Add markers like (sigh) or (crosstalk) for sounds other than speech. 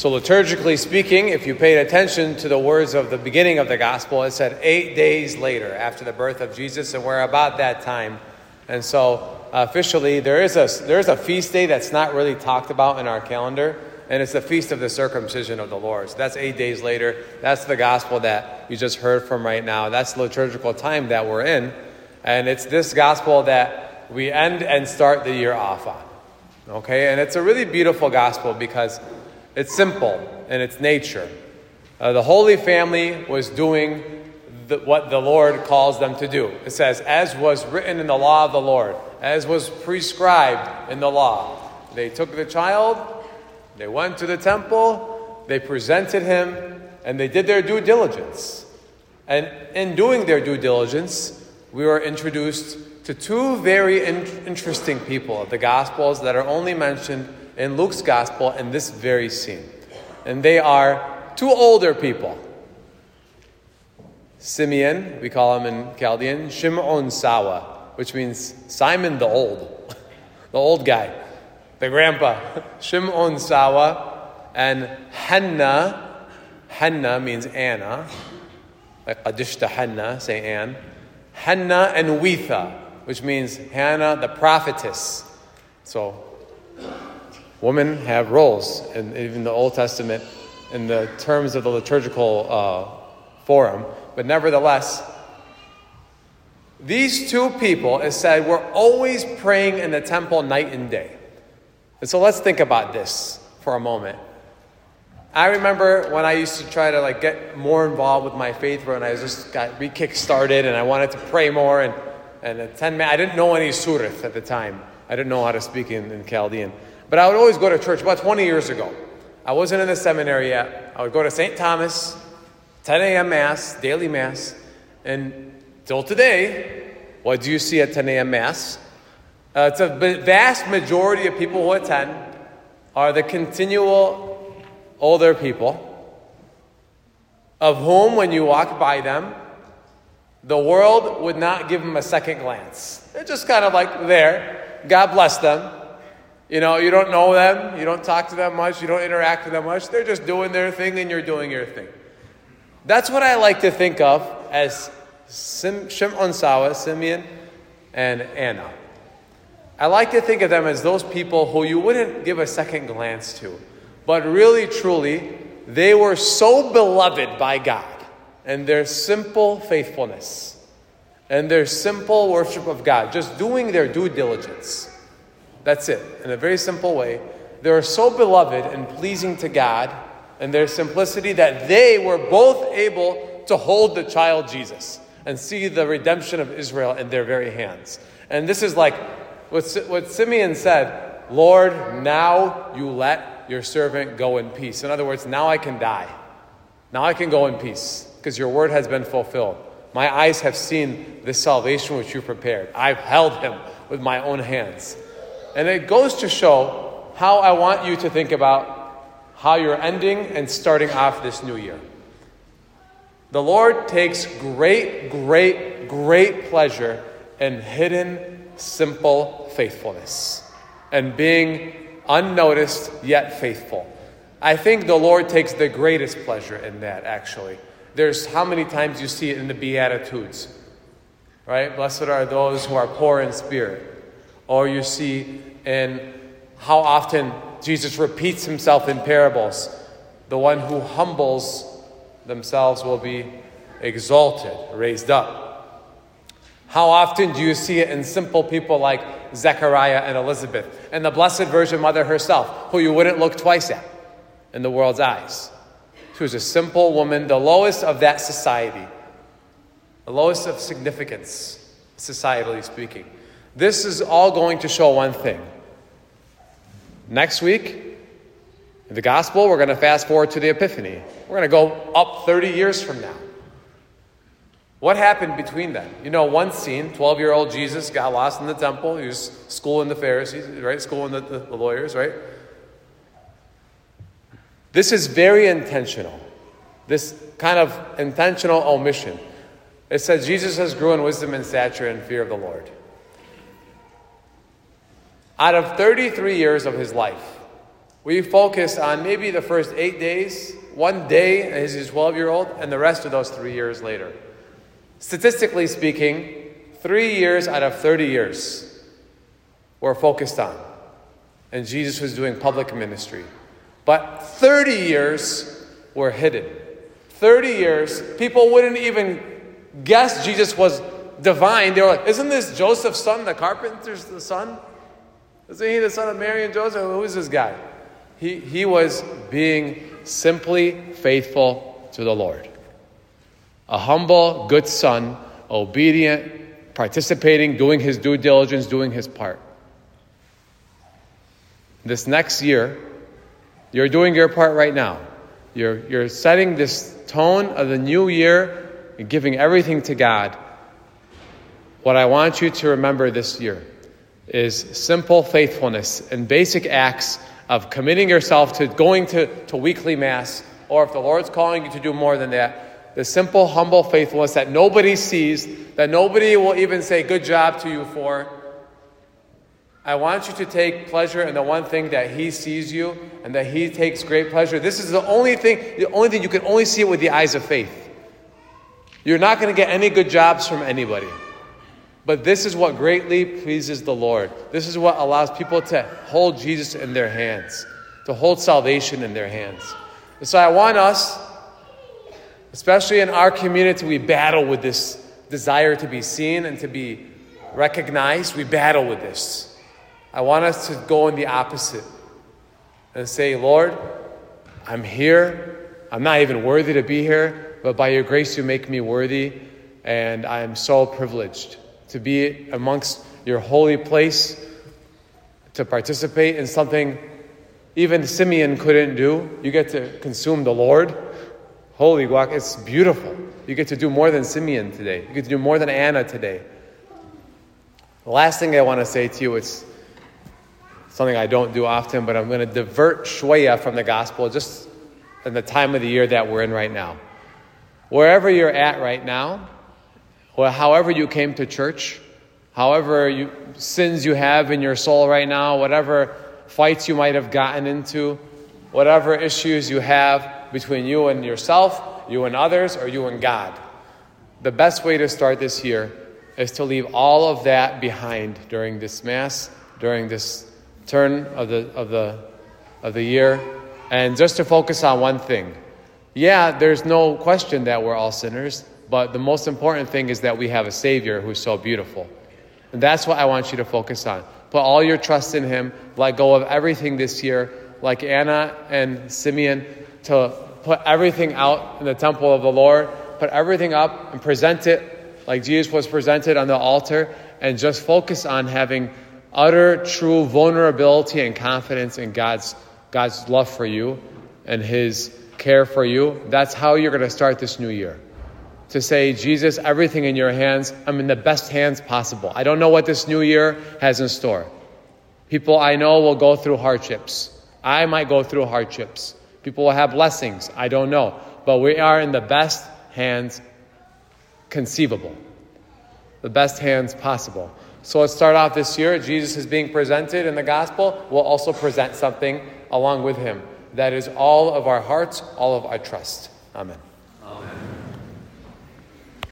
So, liturgically speaking, if you paid attention to the words of the beginning of the gospel, it said eight days later after the birth of Jesus, and we're about that time. And so, officially, there is a, there is a feast day that's not really talked about in our calendar, and it's the feast of the circumcision of the Lord. So, that's eight days later. That's the gospel that you just heard from right now. That's the liturgical time that we're in. And it's this gospel that we end and start the year off on. Okay? And it's a really beautiful gospel because it's simple in its nature. Uh, the Holy Family was doing the, what the Lord calls them to do. It says, as was written in the law of the Lord, as was prescribed in the law. They took the child, they went to the temple, they presented him, and they did their due diligence. And in doing their due diligence, we were introduced to two very in- interesting people of the Gospels that are only mentioned in Luke's gospel in this very scene. And they are two older people. Simeon, we call him in Chaldean, Shimon Sawa, which means Simon the Old, (laughs) the old guy, the grandpa, (laughs) Shimon Sawa, and Hannah. Hannah means Anna, like Adishta Hannah, say Anne. Hannah and Wetha, which means Hannah the prophetess. So women have roles, and even the Old Testament, in the terms of the liturgical uh, forum. But nevertheless, these two people, it said, were always praying in the temple night and day. And so let's think about this for a moment. I remember when I used to try to like get more involved with my faith when I just got re-kick started and I wanted to pray more and, and attend. I didn't know any Sureth at the time. I didn't know how to speak in, in Chaldean. But I would always go to church about 20 years ago. I wasn't in the seminary yet. I would go to St. Thomas, 10 a.m. Mass, daily Mass. And till today, what do you see at 10 a.m. Mass? Uh, it's a vast majority of people who attend are the continual older people, of whom, when you walk by them, the world would not give them a second glance. They're just kind of like there. God bless them. You know, you don't know them, you don't talk to them much, you don't interact with them much. They're just doing their thing and you're doing your thing. That's what I like to think of as Sim, Shimon Sawa, Simeon, and Anna. I like to think of them as those people who you wouldn't give a second glance to, but really, truly, they were so beloved by God and their simple faithfulness and their simple worship of God, just doing their due diligence that's it. In a very simple way, they are so beloved and pleasing to God in their simplicity that they were both able to hold the child Jesus and see the redemption of Israel in their very hands. And this is like what, what Simeon said Lord, now you let your servant go in peace. In other words, now I can die. Now I can go in peace because your word has been fulfilled. My eyes have seen the salvation which you prepared. I've held him with my own hands. And it goes to show how I want you to think about how you're ending and starting off this new year. The Lord takes great, great, great pleasure in hidden, simple faithfulness and being unnoticed yet faithful. I think the Lord takes the greatest pleasure in that, actually. There's how many times you see it in the Beatitudes, right? Blessed are those who are poor in spirit or you see in how often Jesus repeats himself in parables. The one who humbles themselves will be exalted, raised up. How often do you see it in simple people like Zechariah and Elizabeth, and the Blessed Virgin Mother herself, who you wouldn't look twice at in the world's eyes? She was a simple woman, the lowest of that society, the lowest of significance, societally speaking. This is all going to show one thing. Next week, in the gospel, we're going to fast forward to the Epiphany. We're going to go up 30 years from now. What happened between them? You know, one scene 12 year old Jesus got lost in the temple. He was schooling the Pharisees, right? Schooling the, the, the lawyers, right? This is very intentional. This kind of intentional omission. It says Jesus has grew in wisdom and stature and fear of the Lord. Out of 33 years of his life, we focused on maybe the first eight days, one day as he's 12 year old, and the rest of those three years later. Statistically speaking, three years out of 30 years were focused on. And Jesus was doing public ministry. But 30 years were hidden. 30 years, people wouldn't even guess Jesus was divine. They were like, Isn't this Joseph's son, the carpenter's son? He the son of Mary and Joseph? Who is this guy? He, he was being simply faithful to the Lord. A humble, good son, obedient, participating, doing his due diligence, doing his part. This next year, you're doing your part right now. You're, you're setting this tone of the new year and giving everything to God. What I want you to remember this year is simple faithfulness and basic acts of committing yourself to going to, to weekly Mass, or if the Lord's calling you to do more than that, the simple, humble faithfulness that nobody sees, that nobody will even say good job to you for. I want you to take pleasure in the one thing that He sees you and that He takes great pleasure. This is the only thing, the only thing you can only see it with the eyes of faith. You're not going to get any good jobs from anybody. But this is what greatly pleases the Lord. This is what allows people to hold Jesus in their hands, to hold salvation in their hands. And so I want us, especially in our community, we battle with this desire to be seen and to be recognized. We battle with this. I want us to go in the opposite and say, Lord, I'm here. I'm not even worthy to be here, but by your grace, you make me worthy, and I am so privileged to be amongst your holy place, to participate in something even Simeon couldn't do. You get to consume the Lord. Holy guac, it's beautiful. You get to do more than Simeon today. You get to do more than Anna today. The last thing I want to say to you is something I don't do often, but I'm going to divert shwaya from the gospel just in the time of the year that we're in right now. Wherever you're at right now, however you came to church, however you, sins you have in your soul right now, whatever fights you might have gotten into, whatever issues you have between you and yourself, you and others, or you and God. The best way to start this year is to leave all of that behind during this Mass, during this turn of the, of the, of the year, and just to focus on one thing. Yeah, there's no question that we're all sinners. But the most important thing is that we have a Savior who's so beautiful. And that's what I want you to focus on. Put all your trust in Him. Let go of everything this year, like Anna and Simeon, to put everything out in the temple of the Lord, put everything up and present it like Jesus was presented on the altar, and just focus on having utter, true vulnerability and confidence in God's, God's love for you and His care for you. That's how you're going to start this new year to say, Jesus, everything in your hands, I'm in the best hands possible. I don't know what this new year has in store. People I know will go through hardships. I might go through hardships. People will have blessings. I don't know. But we are in the best hands conceivable, the best hands possible. So let's start off this year. Jesus is being presented in the gospel. We'll also present something along with him. That is all of our hearts, all of our trust. Amen.